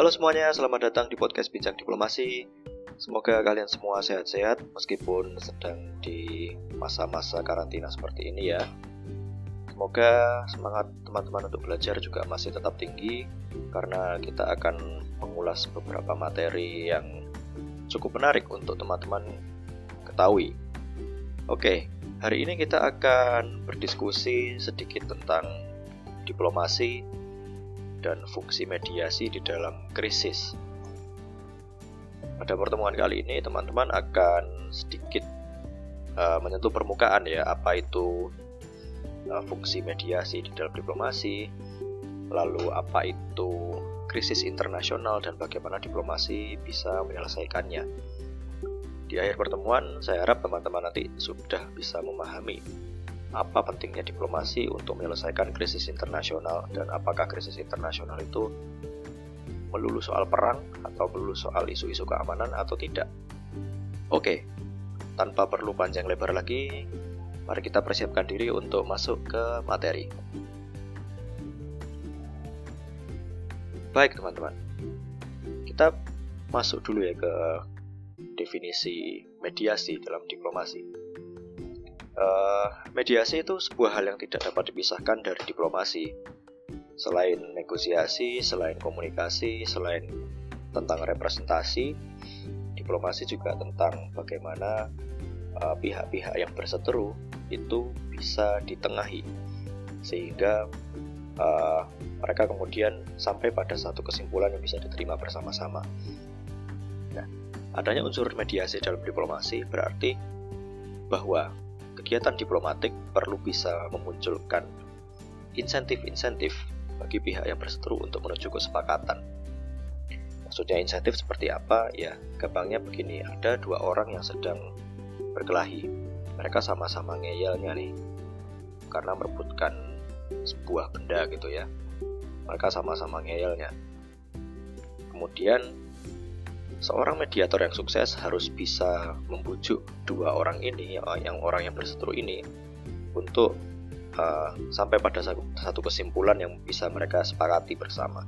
Halo semuanya, selamat datang di podcast Bincang Diplomasi. Semoga kalian semua sehat-sehat meskipun sedang di masa-masa karantina seperti ini ya. Semoga semangat teman-teman untuk belajar juga masih tetap tinggi karena kita akan mengulas beberapa materi yang cukup menarik untuk teman-teman ketahui. Oke, hari ini kita akan berdiskusi sedikit tentang diplomasi dan fungsi mediasi di dalam krisis. Pada pertemuan kali ini, teman-teman akan sedikit uh, menyentuh permukaan ya, apa itu uh, fungsi mediasi di dalam diplomasi, lalu apa itu krisis internasional dan bagaimana diplomasi bisa menyelesaikannya. Di akhir pertemuan, saya harap teman-teman nanti sudah bisa memahami apa pentingnya diplomasi untuk menyelesaikan krisis internasional dan apakah krisis internasional itu melulu soal perang atau melulu soal isu-isu keamanan atau tidak. Oke, tanpa perlu panjang lebar lagi, mari kita persiapkan diri untuk masuk ke materi. Baik teman-teman, kita masuk dulu ya ke definisi mediasi dalam diplomasi uh, mediasi itu sebuah hal yang tidak dapat dipisahkan dari diplomasi. Selain negosiasi, selain komunikasi, selain tentang representasi, diplomasi juga tentang bagaimana eh, pihak-pihak uh, yang berseteru itu bisa ditengahi sehingga uh, mereka kemudian sampai pada satu kesimpulan yang bisa diterima bersama-sama. Nah, adanya unsur mediasi dalam diplomasi berarti bahwa kegiatan diplomatik perlu bisa memunculkan insentif-insentif bagi pihak yang berseteru untuk menuju kesepakatan. Maksudnya insentif seperti apa? Ya, gampangnya begini, ada dua orang yang sedang berkelahi. Mereka sama-sama ngeyelnya nih, karena merebutkan sebuah benda gitu ya. Mereka sama-sama ngeyelnya. Kemudian Seorang mediator yang sukses harus bisa membujuk dua orang ini, yang orang yang berseteru ini, untuk uh, sampai pada satu kesimpulan yang bisa mereka sepakati bersama.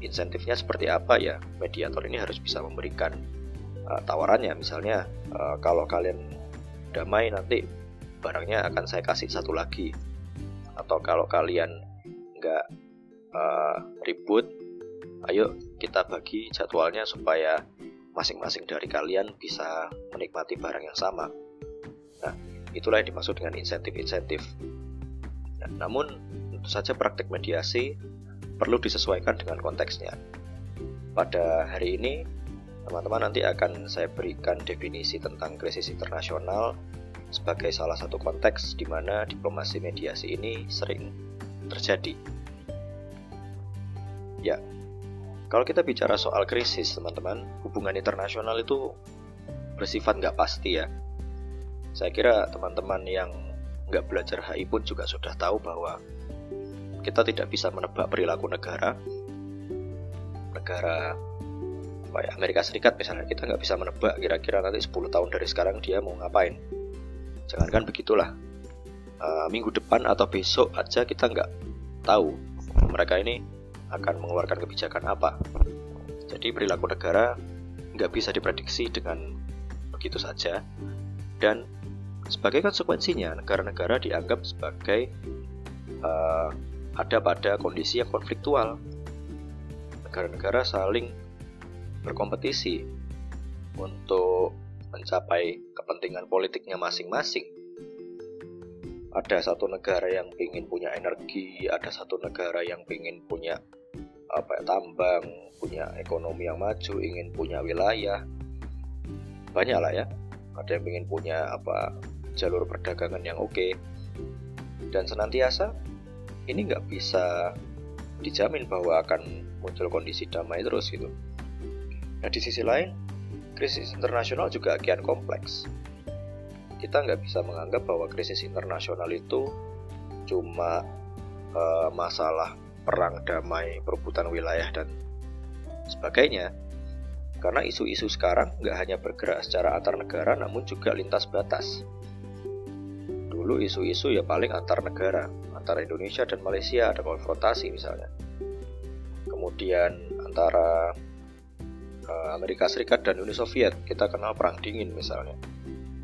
Insentifnya seperti apa ya? Mediator ini harus bisa memberikan uh, tawarannya, misalnya uh, kalau kalian damai nanti barangnya akan saya kasih satu lagi, atau kalau kalian nggak uh, ribut ayo kita bagi jadwalnya supaya masing-masing dari kalian bisa menikmati barang yang sama. Nah, itulah yang dimaksud dengan insentif-insentif. Nah, namun, tentu saja praktik mediasi perlu disesuaikan dengan konteksnya. Pada hari ini, teman-teman nanti akan saya berikan definisi tentang krisis internasional sebagai salah satu konteks di mana diplomasi mediasi ini sering terjadi. Ya, kalau kita bicara soal krisis, teman-teman, hubungan internasional itu bersifat nggak pasti ya. Saya kira teman-teman yang nggak belajar HI pun juga sudah tahu bahwa kita tidak bisa menebak perilaku negara. Negara apa ya, Amerika Serikat misalnya, kita nggak bisa menebak kira-kira nanti 10 tahun dari sekarang dia mau ngapain. Jangankan begitulah, uh, minggu depan atau besok aja kita nggak tahu mereka ini akan mengeluarkan kebijakan apa. Jadi perilaku negara nggak bisa diprediksi dengan begitu saja dan sebagai konsekuensinya negara-negara dianggap sebagai uh, ada pada kondisi yang konfliktual. Negara-negara saling berkompetisi untuk mencapai kepentingan politiknya masing-masing. Ada satu negara yang ingin punya energi, ada satu negara yang ingin punya apa ya, tambang, punya ekonomi yang maju, ingin punya wilayah, banyak lah ya. Ada yang ingin punya apa jalur perdagangan yang oke, dan senantiasa ini nggak bisa dijamin bahwa akan muncul kondisi damai terus gitu. Nah di sisi lain, krisis internasional juga kian kompleks. Kita nggak bisa menganggap bahwa krisis internasional itu cuma uh, masalah perang damai, perebutan wilayah dan sebagainya. Karena isu-isu sekarang nggak hanya bergerak secara antar negara, namun juga lintas batas. Dulu isu-isu ya paling antar negara, antara Indonesia dan Malaysia ada konfrontasi misalnya. Kemudian antara uh, Amerika Serikat dan Uni Soviet kita kenal perang dingin misalnya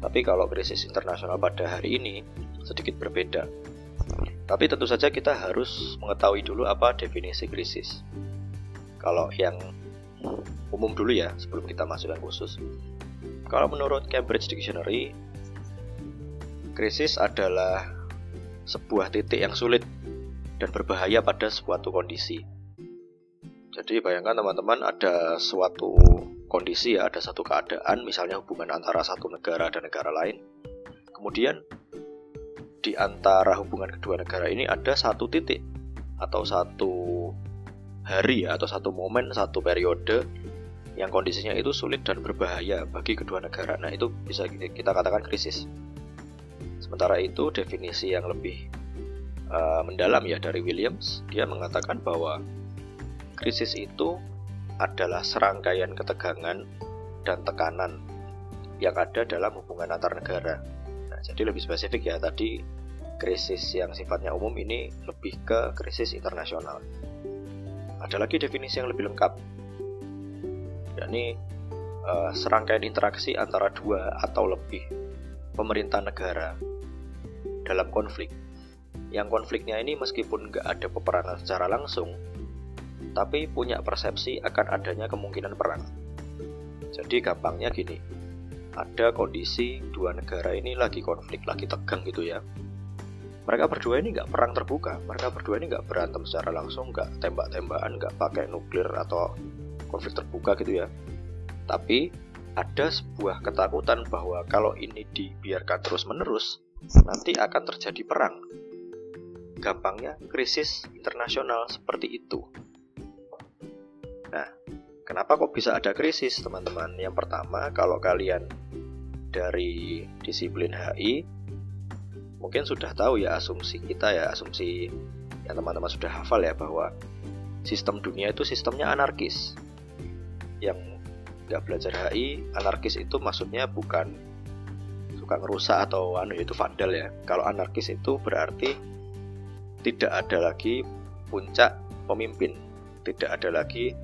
tapi kalau krisis internasional pada hari ini sedikit berbeda tapi tentu saja kita harus mengetahui dulu apa definisi krisis kalau yang umum dulu ya sebelum kita masuk yang khusus kalau menurut Cambridge Dictionary krisis adalah sebuah titik yang sulit dan berbahaya pada suatu kondisi. Jadi bayangkan teman-teman ada suatu kondisi ya, ada satu keadaan misalnya hubungan antara satu negara dan negara lain. Kemudian di antara hubungan kedua negara ini ada satu titik atau satu hari ya atau satu momen, satu periode yang kondisinya itu sulit dan berbahaya bagi kedua negara. Nah, itu bisa kita katakan krisis. Sementara itu definisi yang lebih uh, mendalam ya dari Williams, dia mengatakan bahwa krisis itu adalah serangkaian ketegangan dan tekanan yang ada dalam hubungan antar negara. Nah, jadi lebih spesifik ya tadi krisis yang sifatnya umum ini lebih ke krisis internasional. Ada lagi definisi yang lebih lengkap, yakni uh, serangkaian interaksi antara dua atau lebih pemerintah negara dalam konflik yang konfliknya ini meskipun nggak ada peperangan secara langsung, tapi punya persepsi akan adanya kemungkinan perang. Jadi gampangnya gini, ada kondisi dua negara ini lagi konflik, lagi tegang gitu ya. Mereka berdua ini nggak perang terbuka, mereka berdua ini nggak berantem secara langsung, nggak tembak-tembakan, nggak pakai nuklir atau konflik terbuka gitu ya. Tapi ada sebuah ketakutan bahwa kalau ini dibiarkan terus-menerus, nanti akan terjadi perang gampangnya krisis internasional seperti itu. Nah, kenapa kok bisa ada krisis, teman-teman? Yang pertama, kalau kalian dari disiplin HI, mungkin sudah tahu ya asumsi kita ya, asumsi yang teman-teman sudah hafal ya bahwa sistem dunia itu sistemnya anarkis. Yang nggak belajar HI, anarkis itu maksudnya bukan suka ngerusak atau anu itu vandal ya. Kalau anarkis itu berarti tidak ada lagi puncak pemimpin, tidak ada lagi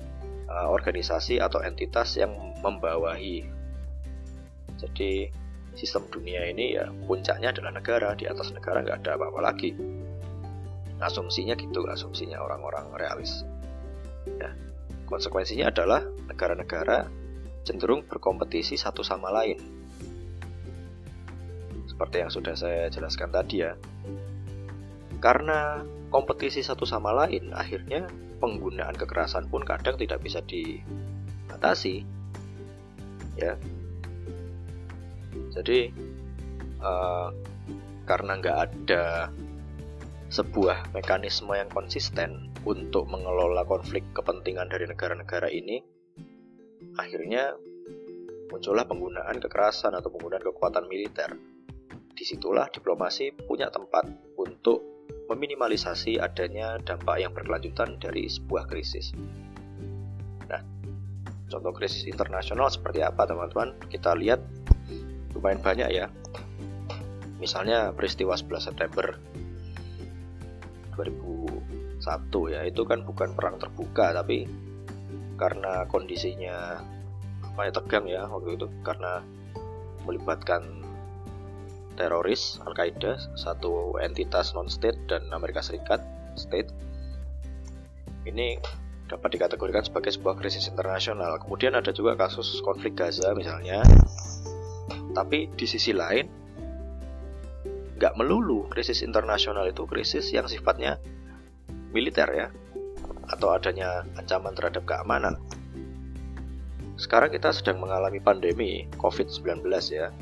uh, organisasi atau entitas yang membawahi. Jadi sistem dunia ini ya puncaknya adalah negara, di atas negara nggak ada apa-apa lagi. Asumsinya gitu, asumsinya orang-orang realis. Ya. Konsekuensinya adalah negara-negara cenderung berkompetisi satu sama lain. Seperti yang sudah saya jelaskan tadi ya, karena kompetisi satu sama lain, akhirnya penggunaan kekerasan pun kadang tidak bisa dibatasi. Ya. Jadi uh, karena nggak ada sebuah mekanisme yang konsisten untuk mengelola konflik kepentingan dari negara-negara ini, akhirnya muncullah penggunaan kekerasan atau penggunaan kekuatan militer. Di situlah diplomasi punya tempat untuk meminimalisasi adanya dampak yang berkelanjutan dari sebuah krisis. Nah, contoh krisis internasional seperti apa teman-teman? Kita lihat lumayan banyak ya. Misalnya peristiwa 11 September 2001 ya, itu kan bukan perang terbuka tapi karena kondisinya ya tegang ya waktu itu karena melibatkan teroris Al-Qaeda, satu entitas non-state dan Amerika Serikat state. Ini dapat dikategorikan sebagai sebuah krisis internasional. Kemudian ada juga kasus konflik Gaza misalnya. Tapi di sisi lain, nggak melulu krisis internasional itu krisis yang sifatnya militer ya, atau adanya ancaman terhadap keamanan. Sekarang kita sedang mengalami pandemi COVID-19 ya,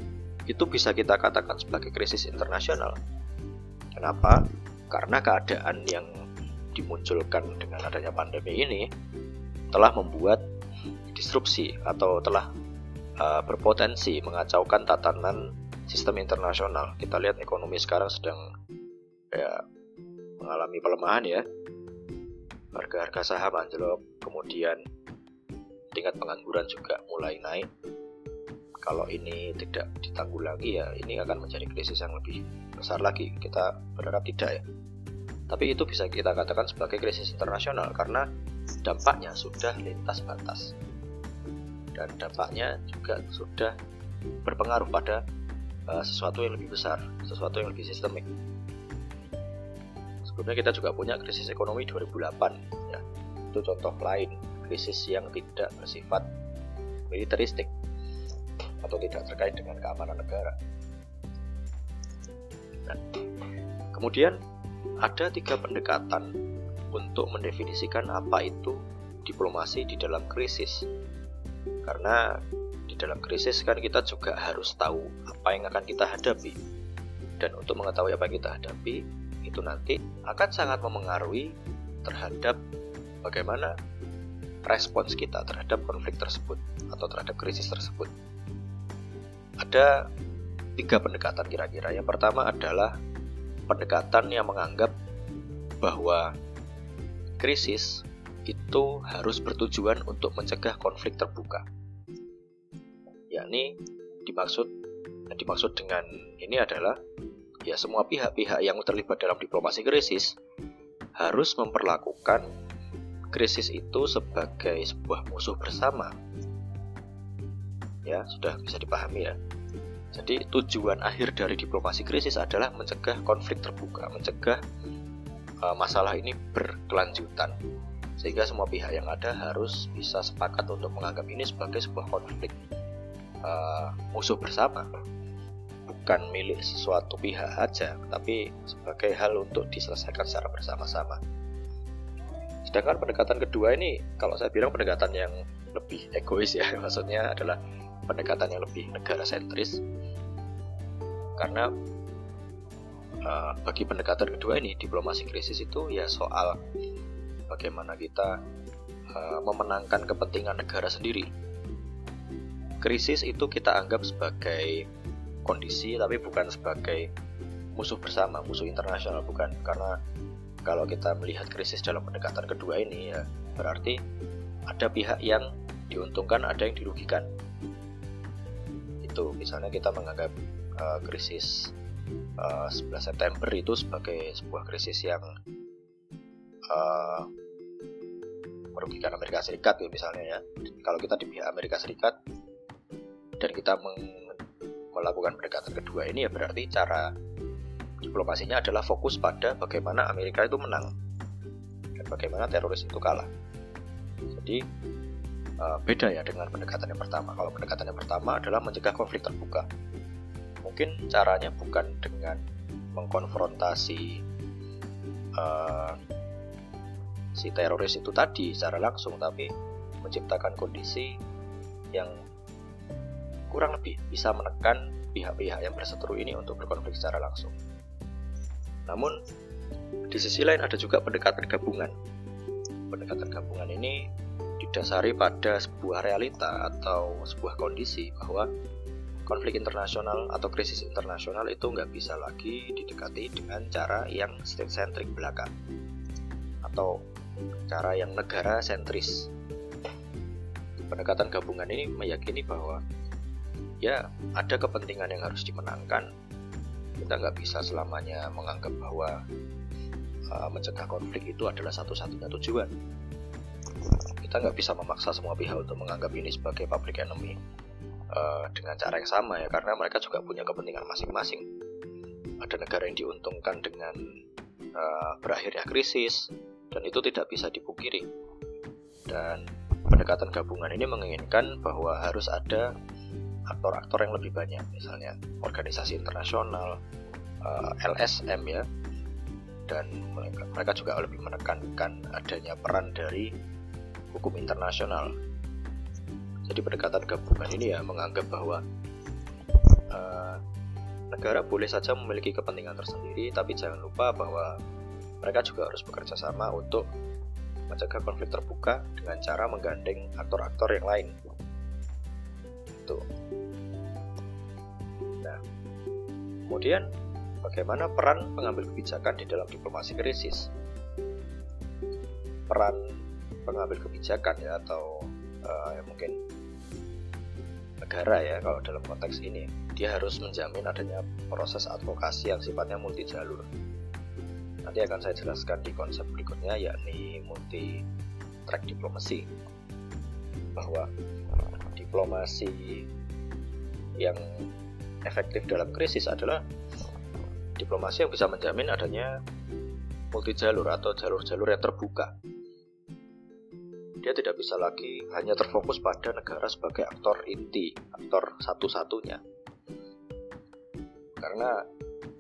itu bisa kita katakan sebagai krisis internasional. Kenapa? Karena keadaan yang dimunculkan dengan adanya pandemi ini telah membuat disrupsi atau telah uh, berpotensi mengacaukan tatanan sistem internasional. Kita lihat ekonomi sekarang sedang ya, mengalami pelemahan ya. Harga-harga saham anjlok, kemudian tingkat pengangguran juga mulai naik kalau ini tidak ditanggulangi ya ini akan menjadi krisis yang lebih besar lagi kita berharap tidak ya tapi itu bisa kita katakan sebagai krisis internasional karena dampaknya sudah lintas batas dan dampaknya juga sudah berpengaruh pada uh, sesuatu yang lebih besar, sesuatu yang lebih sistemik. Sebelumnya kita juga punya krisis ekonomi 2008, ya. itu contoh lain krisis yang tidak bersifat militeristik atau tidak terkait dengan keamanan negara. Nah, kemudian ada tiga pendekatan untuk mendefinisikan apa itu diplomasi di dalam krisis karena di dalam krisis kan kita juga harus tahu apa yang akan kita hadapi. Dan untuk mengetahui apa yang kita hadapi, itu nanti akan sangat memengaruhi terhadap bagaimana respons kita terhadap konflik tersebut atau terhadap krisis tersebut. Ada tiga pendekatan kira-kira. Yang pertama adalah pendekatan yang menganggap bahwa krisis itu harus bertujuan untuk mencegah konflik terbuka yakni dimaksud dimaksud dengan ini adalah ya semua pihak-pihak yang terlibat dalam diplomasi krisis harus memperlakukan krisis itu sebagai sebuah musuh bersama. Ya, sudah bisa dipahami ya. Jadi tujuan akhir dari diplomasi krisis adalah mencegah konflik terbuka, mencegah uh, masalah ini berkelanjutan. Sehingga semua pihak yang ada harus bisa sepakat untuk menganggap ini sebagai sebuah konflik uh, musuh bersama. Bukan milik sesuatu pihak aja tapi sebagai hal untuk diselesaikan secara bersama-sama. Sedangkan pendekatan kedua ini kalau saya bilang pendekatan yang lebih egois ya maksudnya adalah pendekatan yang lebih negara sentris. Karena uh, bagi pendekatan kedua ini diplomasi krisis itu ya soal bagaimana kita uh, memenangkan kepentingan negara sendiri krisis itu kita anggap sebagai kondisi tapi bukan sebagai musuh bersama, musuh internasional bukan karena kalau kita melihat krisis dalam pendekatan kedua ini ya berarti ada pihak yang diuntungkan, ada yang dirugikan. Itu misalnya kita menganggap uh, krisis uh, eh, 11 September itu sebagai sebuah krisis yang uh, merugikan Amerika Serikat ya misalnya ya. Kalau kita di pihak Amerika Serikat dan kita melakukan pendekatan kedua ini ya berarti cara diplomasinya adalah fokus pada bagaimana Amerika itu menang dan bagaimana teroris itu kalah. Jadi uh, beda ya dengan pendekatan yang pertama. Kalau pendekatan yang pertama adalah mencegah konflik terbuka. Mungkin caranya bukan dengan mengkonfrontasi uh, si teroris itu tadi secara langsung, tapi menciptakan kondisi yang kurang lebih bisa menekan pihak-pihak yang berseteru ini untuk berkonflik secara langsung. Namun, di sisi lain ada juga pendekatan gabungan. Pendekatan gabungan ini didasari pada sebuah realita atau sebuah kondisi bahwa konflik internasional atau krisis internasional itu nggak bisa lagi didekati dengan cara yang state-centric belakang atau cara yang negara sentris. Pendekatan gabungan ini meyakini bahwa ya ada kepentingan yang harus dimenangkan. Kita nggak bisa selamanya menganggap bahwa uh, mencegah konflik itu adalah satu-satunya tujuan. Kita nggak bisa memaksa semua pihak untuk menganggap ini sebagai public enemy uh, dengan cara yang sama ya karena mereka juga punya kepentingan masing-masing. Ada negara yang diuntungkan dengan uh, berakhirnya krisis dan itu tidak bisa dipungkiri. Dan pendekatan gabungan ini menginginkan bahwa harus ada aktor-aktor yang lebih banyak misalnya organisasi internasional eh, LSM ya. Dan mereka, juga lebih menekankan adanya peran dari hukum internasional. Jadi pendekatan gabungan ini ya menganggap bahwa uh, negara boleh saja memiliki kepentingan tersendiri tapi jangan lupa bahwa mereka juga harus bekerja sama untuk mencegah konflik terbuka dengan cara menggandeng aktor-aktor yang lain Kemudian, bagaimana peran pengambil kebijakan di dalam diplomasi krisis? Peran pengambil kebijakan ya atau uh, ya mungkin negara ya kalau dalam konteks ini dia harus menjamin adanya proses advokasi yang sifatnya multi jalur. Nanti akan saya jelaskan di konsep berikutnya yakni multi track diplomasi bahwa diplomasi yang efektif dalam krisis adalah diplomasi yang bisa menjamin adanya multi jalur atau jalur-jalur yang terbuka. Dia tidak bisa lagi hanya terfokus pada negara sebagai aktor inti, aktor satu-satunya. Karena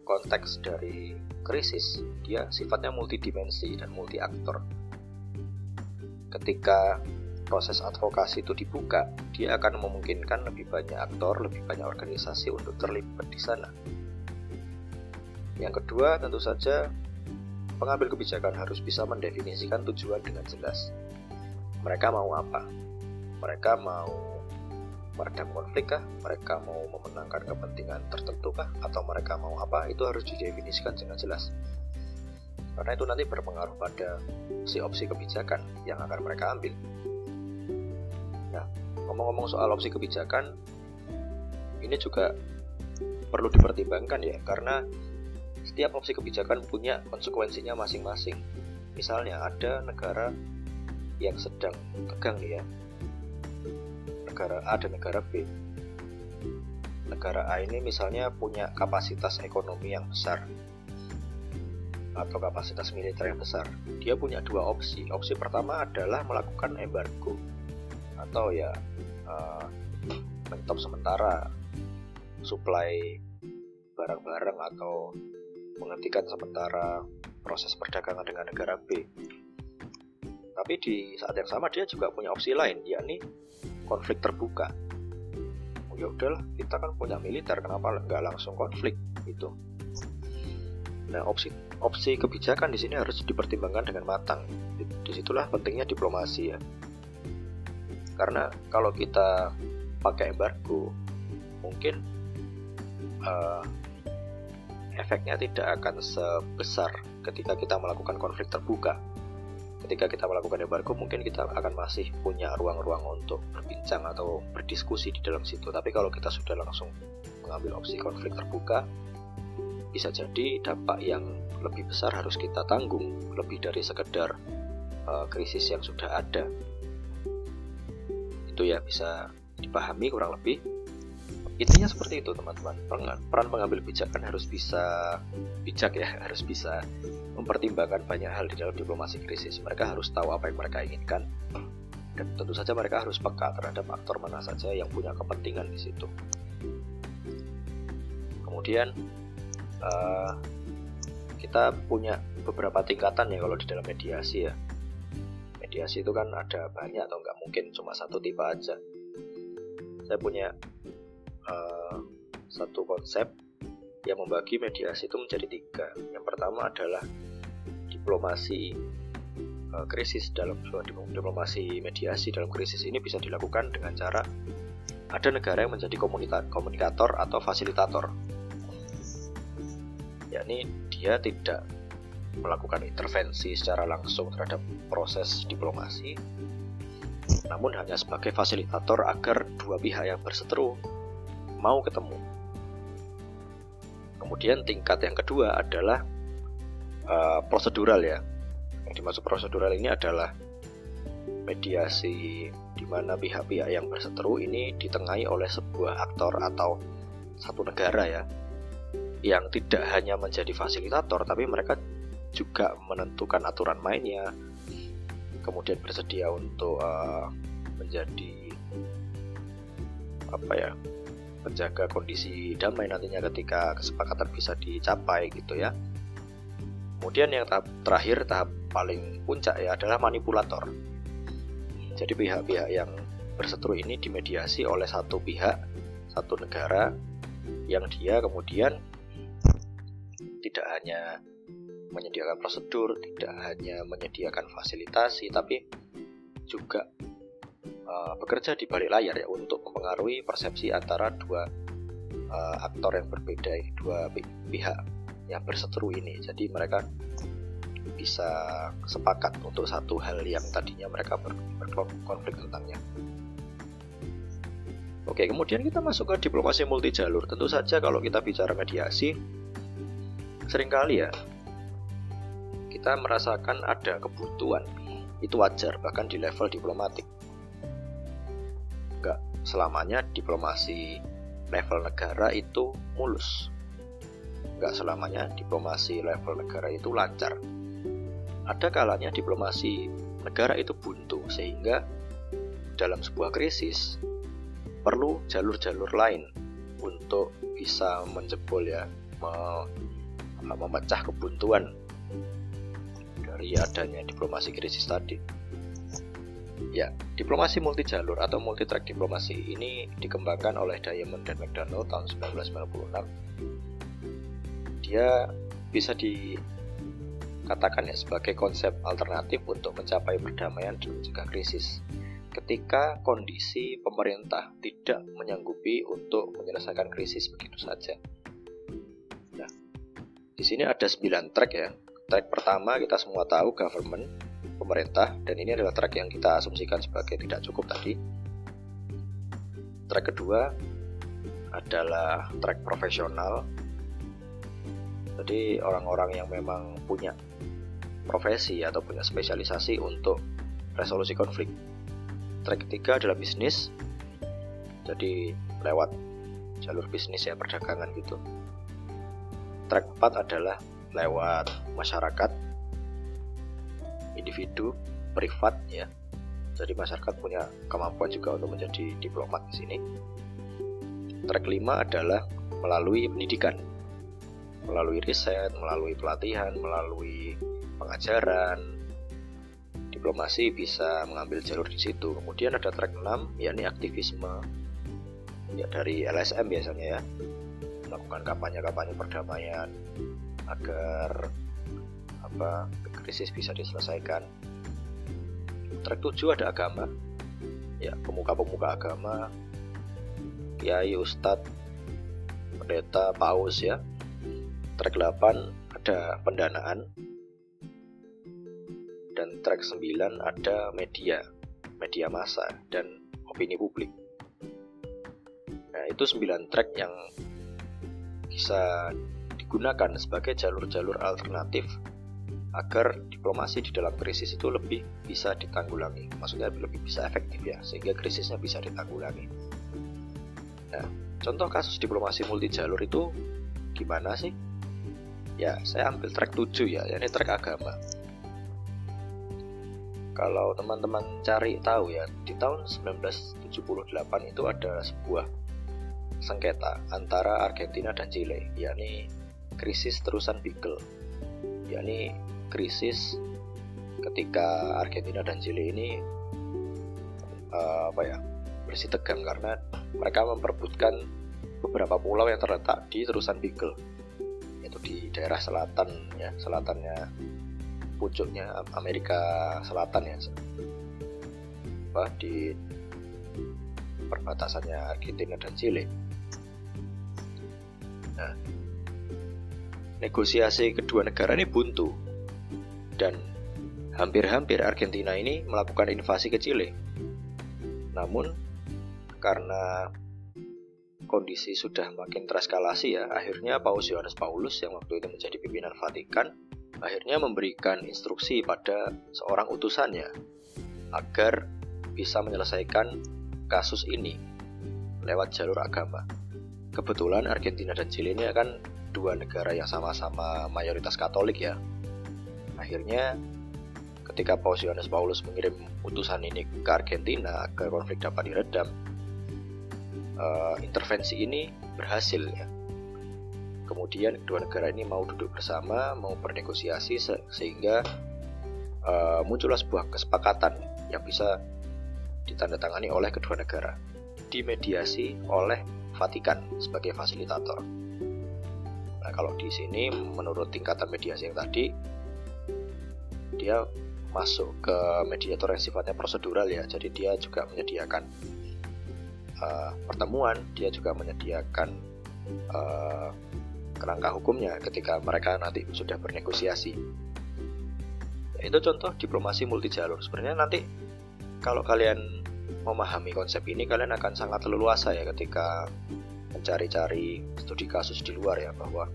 konteks dari krisis, dia sifatnya multidimensi dan multi aktor. Ketika proses advokasi itu dibuka, dia akan memungkinkan lebih banyak aktor, lebih banyak organisasi untuk terlibat di sana. Yang kedua, tentu saja pengambil kebijakan harus bisa mendefinisikan tujuan dengan jelas. Mereka mau apa? Mereka mau meredam konflik kah? Mereka mau memenangkan kepentingan tertentu kah? Atau mereka mau apa? Itu harus didefinisikan dengan jelas. Karena itu nanti berpengaruh pada si opsi kebijakan yang akan mereka ambil. Nah, ngomong-ngomong soal opsi kebijakan, ini juga perlu dipertimbangkan ya, karena setiap opsi kebijakan punya konsekuensinya masing-masing. Misalnya ada negara yang sedang tegang ya, negara A dan negara B. Negara A ini misalnya punya kapasitas ekonomi yang besar atau kapasitas militer yang besar. Dia punya dua opsi. Opsi pertama adalah melakukan embargo atau ya uh, mentop sementara suplai barang-barang atau menghentikan sementara proses perdagangan dengan negara B. Tapi di saat yang sama dia juga punya opsi lain, yakni konflik terbuka. Oh, ya udahlah, kita kan punya militer, kenapa nggak langsung konflik gitu? Nah, opsi opsi kebijakan di sini harus dipertimbangkan dengan matang. Di situlah pentingnya diplomasi ya. Karena kalau kita pakai embargo, mungkin uh, efeknya tidak akan sebesar ketika kita melakukan konflik terbuka. Ketika kita melakukan embargo, mungkin kita akan masih punya ruang-ruang untuk berbincang atau berdiskusi di dalam situ. Tapi kalau kita sudah langsung mengambil opsi konflik terbuka, bisa jadi dampak yang lebih besar harus kita tanggung, lebih dari sekedar uh, krisis yang sudah ada. Itu ya bisa dipahami kurang lebih. Intinya seperti itu teman-teman. Peran pengambil kebijakan harus bisa bijak ya harus bisa mempertimbangkan banyak hal di dalam diplomasi krisis. Mereka harus tahu apa yang mereka inginkan. Dan tentu saja mereka harus peka terhadap aktor mana saja yang punya kepentingan di situ. Kemudian uh, kita punya beberapa tingkatan ya kalau di dalam mediasi ya mediasi itu kan ada banyak atau nggak mungkin cuma satu tipe aja saya punya uh, satu konsep yang membagi mediasi itu menjadi tiga. Yang pertama adalah diplomasi uh, krisis dalam diplomasi mediasi dalam krisis ini bisa dilakukan dengan cara ada negara yang menjadi komunikator atau fasilitator. Yakni dia tidak melakukan intervensi secara langsung terhadap proses diplomasi, namun hanya sebagai fasilitator agar dua pihak yang berseteru mau ketemu. Kemudian tingkat yang kedua adalah uh, prosedural ya. Yang dimaksud prosedural ini adalah mediasi di mana pihak-pihak yang berseteru ini ditengahi oleh sebuah aktor atau satu negara ya yang tidak hanya menjadi fasilitator tapi mereka juga menentukan aturan mainnya kemudian bersedia untuk uh, menjadi apa ya menjaga kondisi damai nantinya ketika kesepakatan bisa dicapai gitu ya. Kemudian yang tahap terakhir tahap paling puncak ya adalah manipulator. Jadi pihak-pihak yang berseteru ini dimediasi oleh satu pihak, satu negara yang dia kemudian tidak hanya menyediakan prosedur, tidak hanya menyediakan fasilitasi, tapi juga uh, bekerja di balik layar ya untuk mempengaruhi persepsi antara dua uh, aktor yang berbeda dua pihak yang berseteru ini. Jadi mereka bisa sepakat untuk satu hal yang tadinya mereka ber berkonflik tentangnya. Oke, kemudian kita masuk ke diplomasi multi jalur. Tentu saja kalau kita bicara mediasi, sering kali ya kita merasakan ada kebutuhan. Itu wajar bahkan di level diplomatik. Nggak selamanya diplomasi level negara itu mulus. Nggak selamanya diplomasi level negara itu lancar. Ada kalanya diplomasi negara itu buntu sehingga dalam sebuah krisis perlu jalur-jalur lain untuk bisa menjebol ya memecah kebuntuan dari adanya diplomasi krisis tadi. Ya, diplomasi multi jalur atau multi track diplomasi ini dikembangkan oleh Diamond dan McDonald tahun 1996. Dia bisa dikatakan ya sebagai konsep alternatif untuk mencapai perdamaian dan mencegah krisis. Ketika kondisi pemerintah tidak menyanggupi untuk menyelesaikan krisis begitu saja. Nah, di sini ada 9 track ya, Track pertama kita semua tahu government, pemerintah, dan ini adalah track yang kita asumsikan sebagai tidak cukup tadi. Track kedua adalah track profesional. Jadi orang-orang yang memang punya profesi atau punya spesialisasi untuk resolusi konflik. Track ketiga adalah bisnis. Jadi lewat jalur bisnis ya perdagangan gitu. Track 4 adalah lewat masyarakat, individu, privat ya. Jadi masyarakat punya kemampuan juga untuk menjadi diplomat di sini. Track 5 adalah melalui pendidikan, melalui riset, melalui pelatihan, melalui pengajaran. Diplomasi bisa mengambil jalur di situ. Kemudian ada track 6 yakni aktivisme ya dari LSM biasanya ya melakukan kampanye-kampanye perdamaian agar apa krisis bisa diselesaikan. Track 7 ada agama. Ya, pemuka-pemuka agama, kiai, ustadz, pendeta, paus ya. Track 8 ada pendanaan. Dan track 9 ada media, media massa dan opini publik. Nah, itu 9 track yang bisa digunakan sebagai jalur-jalur alternatif agar diplomasi di dalam krisis itu lebih bisa ditanggulangi. Maksudnya lebih bisa efektif ya, sehingga krisisnya bisa ditanggulangi. Nah, contoh kasus diplomasi multi jalur itu gimana sih? Ya, saya ambil track 7 ya, yakni track agama. Kalau teman-teman cari tahu ya, di tahun 1978 itu ada sebuah sengketa antara Argentina dan Chile, yakni krisis terusan Beagle yakni krisis ketika Argentina dan Chile ini uh, apa ya bersih tegang karena mereka memperebutkan beberapa pulau yang terletak di terusan Beagle yaitu di daerah selatan ya selatannya pucuknya Amerika Selatan ya. Apa di perbatasannya Argentina dan Chile. Nah, negosiasi kedua negara ini buntu dan hampir-hampir Argentina ini melakukan invasi ke Chile. Namun karena kondisi sudah makin tereskalasi ya, akhirnya Paus Yohanes Paulus yang waktu itu menjadi pimpinan Vatikan akhirnya memberikan instruksi pada seorang utusannya agar bisa menyelesaikan kasus ini lewat jalur agama. Kebetulan Argentina dan Chile ini akan dua negara yang sama-sama mayoritas Katolik ya. Akhirnya ketika Paus Yohanes Paulus mengirim utusan ini ke Argentina agar konflik dapat diredam, uh, intervensi ini berhasil ya. Kemudian kedua negara ini mau duduk bersama, mau bernegosiasi se sehingga uh, muncullah sebuah kesepakatan yang bisa ditandatangani oleh kedua negara, dimediasi oleh Vatikan sebagai fasilitator. Nah, kalau di sini menurut tingkatan mediasi yang tadi dia masuk ke mediator yang sifatnya prosedural ya. Jadi dia juga menyediakan uh, pertemuan, dia juga menyediakan uh, kerangka hukumnya ketika mereka nanti sudah bernegosiasi. Ya, itu contoh diplomasi multi jalur. Sebenarnya nanti kalau kalian memahami konsep ini kalian akan sangat leluasa ya ketika mencari-cari studi kasus di luar ya bahwa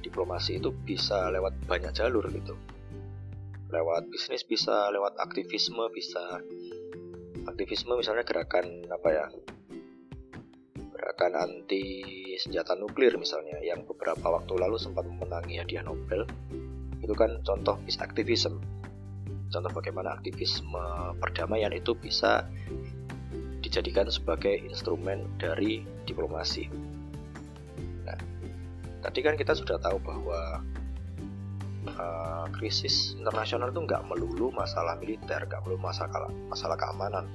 diplomasi itu bisa lewat banyak jalur gitu. Lewat bisnis bisa lewat aktivisme bisa. Aktivisme misalnya gerakan apa ya gerakan anti senjata nuklir misalnya yang beberapa waktu lalu sempat memenangi hadiah Nobel. Itu kan contoh peace activism contoh bagaimana aktivisme perdamaian itu bisa dijadikan sebagai instrumen dari diplomasi. Nah, tadi kan kita sudah tahu bahwa uh, krisis internasional itu nggak melulu masalah militer, nggak melulu masalah masalah keamanan.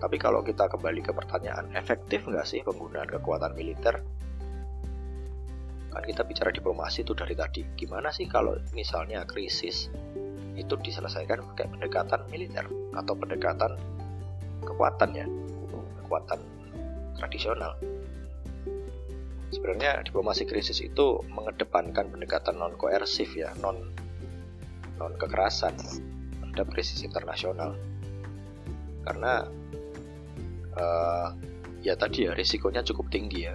Tapi kalau kita kembali ke pertanyaan, efektif nggak sih penggunaan kekuatan militer? Kan kita bicara diplomasi itu dari tadi. Gimana sih kalau misalnya krisis itu diselesaikan pakai pendekatan militer atau pendekatan kekuatan ya. Kekuatan tradisional. Sebenarnya diplomasi krisis itu mengedepankan pendekatan non koersif ya non non kekerasan terhadap krisis internasional. Karena uh, ya tadi ya risikonya cukup tinggi ya.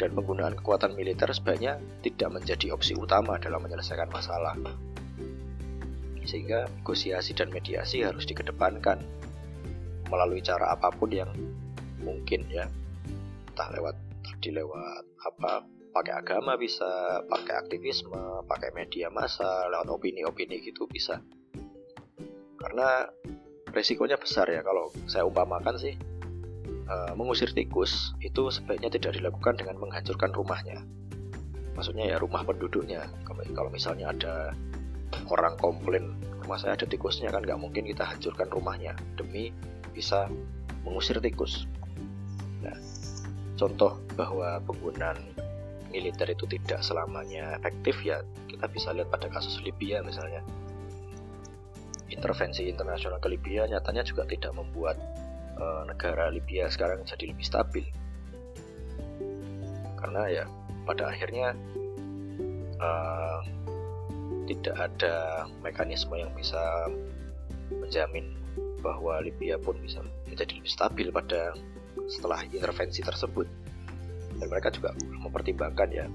Dan penggunaan kekuatan militer sebaiknya tidak menjadi opsi utama dalam menyelesaikan masalah. Sehingga negosiasi dan mediasi harus dikedepankan melalui cara apa pun yang mungkin ya. Entah lewat tadi lewat apa pakai agama bisa pakai aktivisme pakai media massa lewat opini-opini gitu bisa. Karena resikonya besar ya kalau saya umpamakan sih uh, mengusir tikus itu sebaiknya tidak dilakukan dengan menghancurkan rumahnya. Maksudnya ya rumah penduduknya. Kalau misalnya ada orang komplain rumah saya ada tikusnya kan nggak mungkin kita hancurkan rumahnya. Demi bisa mengusir tikus. Nah, contoh bahwa penggunaan militer itu tidak selamanya efektif ya kita bisa lihat pada kasus Libya misalnya. Intervensi internasional ke Libya nyatanya juga tidak membuat e, negara Libya sekarang jadi lebih stabil. Karena ya pada akhirnya e, tidak ada mekanisme yang bisa menjamin bahwa Libya pun bisa menjadi lebih stabil pada setelah intervensi tersebut. Dan mereka juga mempertimbangkan ya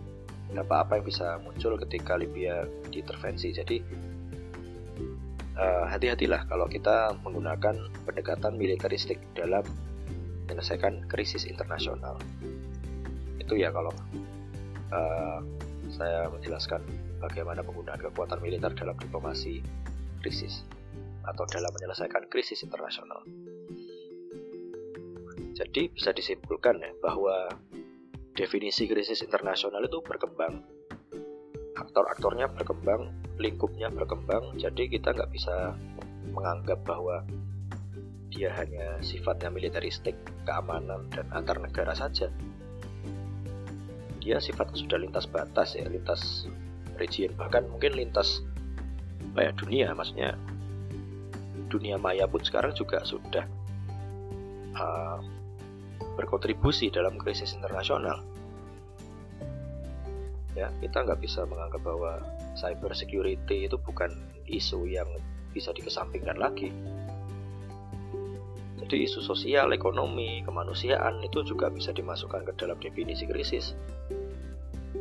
apa-apa yang bisa muncul ketika Libya diintervensi. Jadi uh, hati-hatilah kalau kita menggunakan pendekatan militeristik dalam menyelesaikan krisis internasional. Itu ya kalau uh, saya menjelaskan bagaimana penggunaan kekuatan militer dalam diplomasi krisis atau dalam menyelesaikan krisis internasional. Jadi bisa disimpulkan ya bahwa definisi krisis internasional itu berkembang, aktor-aktornya berkembang, lingkupnya berkembang, jadi kita nggak bisa menganggap bahwa dia hanya sifatnya militeristik, keamanan, dan antar negara saja. Dia sifatnya sudah lintas batas ya, lintas region bahkan mungkin lintas ya dunia maksudnya dunia maya pun sekarang juga sudah uh, berkontribusi dalam krisis internasional. Ya kita nggak bisa menganggap bahwa cyber security itu bukan isu yang bisa dikesampingkan lagi. Jadi isu sosial, ekonomi, kemanusiaan itu juga bisa dimasukkan ke dalam definisi krisis.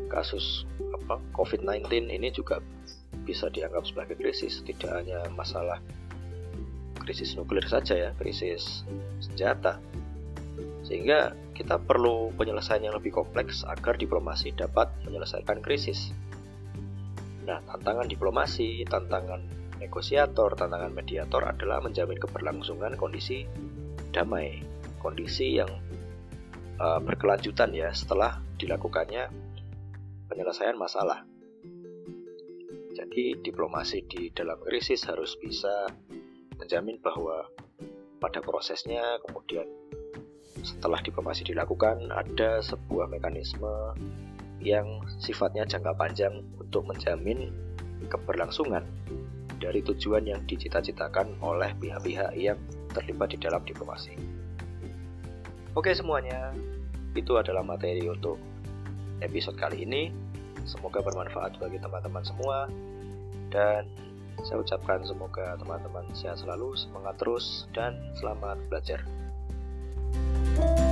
Kasus apa COVID-19 ini juga bisa dianggap sebagai krisis, tidak hanya masalah krisis nuklir saja ya, krisis senjata. Sehingga kita perlu penyelesaian yang lebih kompleks agar diplomasi dapat menyelesaikan krisis. Nah, tantangan diplomasi, tantangan negosiator, tantangan mediator adalah menjamin keberlangsungan kondisi damai, kondisi yang uh, berkelanjutan ya setelah dilakukannya penyelesaian masalah. Jadi diplomasi di dalam krisis harus bisa menjamin bahwa pada prosesnya kemudian setelah diplomasi dilakukan ada sebuah mekanisme yang sifatnya jangka panjang untuk menjamin keberlangsungan dari tujuan yang dicita-citakan oleh pihak-pihak yang terlibat di dalam diplomasi. Oke semuanya, itu adalah materi untuk episode kali ini. Semoga bermanfaat bagi teman-teman semua dan saya ucapkan semoga teman-teman sehat selalu, semangat terus, dan selamat belajar. thank you